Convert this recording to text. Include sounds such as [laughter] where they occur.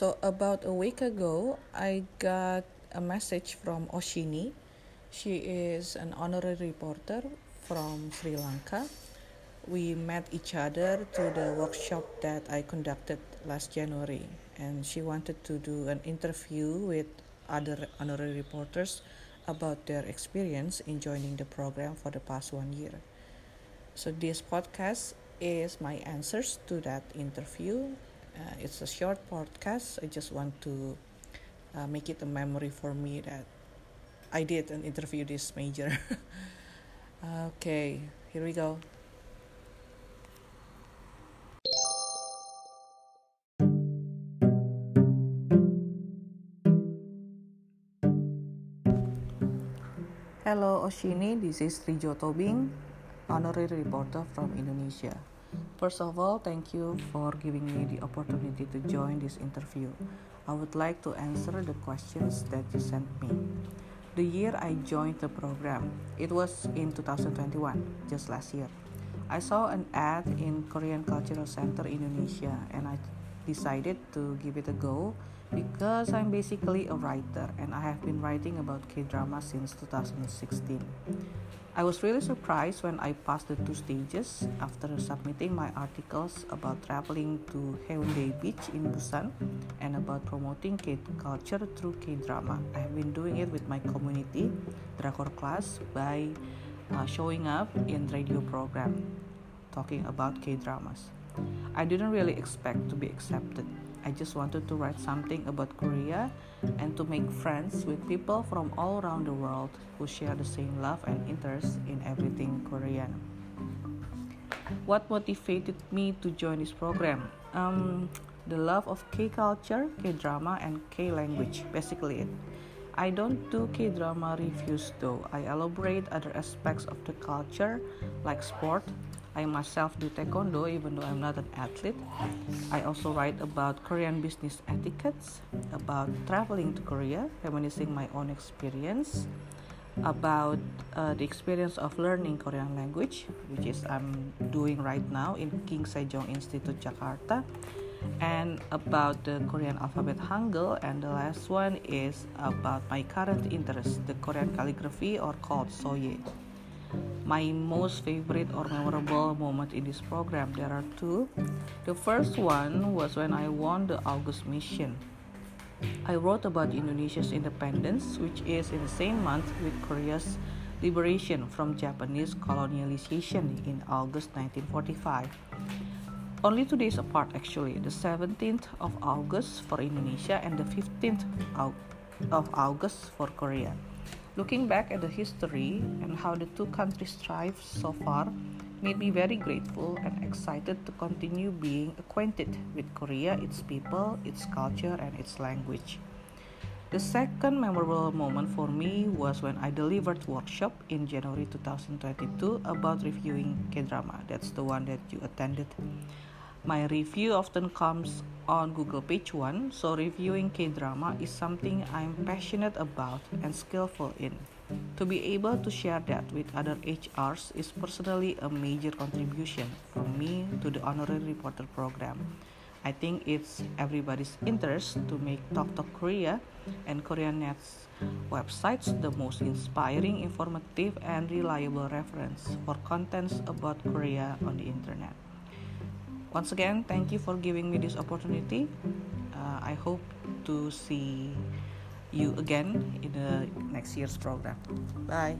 So, about a week ago, I got a message from Oshini. She is an honorary reporter from Sri Lanka. We met each other to the workshop that I conducted last January, and she wanted to do an interview with other honorary reporters about their experience in joining the program for the past one year. So, this podcast is my answers to that interview. Uh, it's a short podcast. I just want to uh, make it a memory for me that I did an interview this major. [laughs] okay, here we go. Hello Oshini, this is Trijo Tobing, honorary reporter from Indonesia. First of all, thank you for giving me the opportunity to join this interview. I would like to answer the questions that you sent me. The year I joined the program, it was in 2021, just last year. I saw an ad in Korean Cultural Center Indonesia and I decided to give it a go because I'm basically a writer and I have been writing about K drama since 2016. I was really surprised when I passed the two stages after submitting my articles about traveling to Haeundae Beach in Busan and about promoting K culture through K drama. I have been doing it with my community, Drakor class, by uh, showing up in radio program talking about K dramas. I didn't really expect to be accepted. I just wanted to write something about Korea and to make friends with people from all around the world who share the same love and interest in everything Korean. What motivated me to join this program? Um, the love of K culture, K drama, and K language, basically it. I don't do K drama reviews though. I elaborate other aspects of the culture like sport, I myself do taekwondo even though I'm not an athlete. I also write about Korean business etiquettes, about traveling to Korea, reminiscing my own experience, about uh, the experience of learning Korean language, which is I'm doing right now in King Sejong Institute Jakarta, and about the Korean alphabet Hangul, and the last one is about my current interest, the Korean calligraphy or called Seoye my most favorite or memorable moment in this program. There are two. The first one was when i won the august mission. I wrote about indonesia's independence which is in the same month with korea's liberation from japanese colonialization in august 1945 only two days apart actually the 17th of august for indonesia and the 15th of august for korea Looking back at the history and how the two countries thrived so far made me very grateful and excited to continue being acquainted with Korea, its people, its culture, and its language. The second memorable moment for me was when I delivered workshop in January 2022 about reviewing K-drama. That's the one that you attended. My review often comes on Google Page 1, so reviewing K drama is something I'm passionate about and skillful in. To be able to share that with other HRs is personally a major contribution from me to the honorary reporter program. I think it's everybody's interest to make Talk Talk Korea and KoreaNet's websites the most inspiring, informative, and reliable reference for contents about Korea on the internet. Once again, thank you for giving me this opportunity. Uh, I hope to see you again in the next year's program. Bye.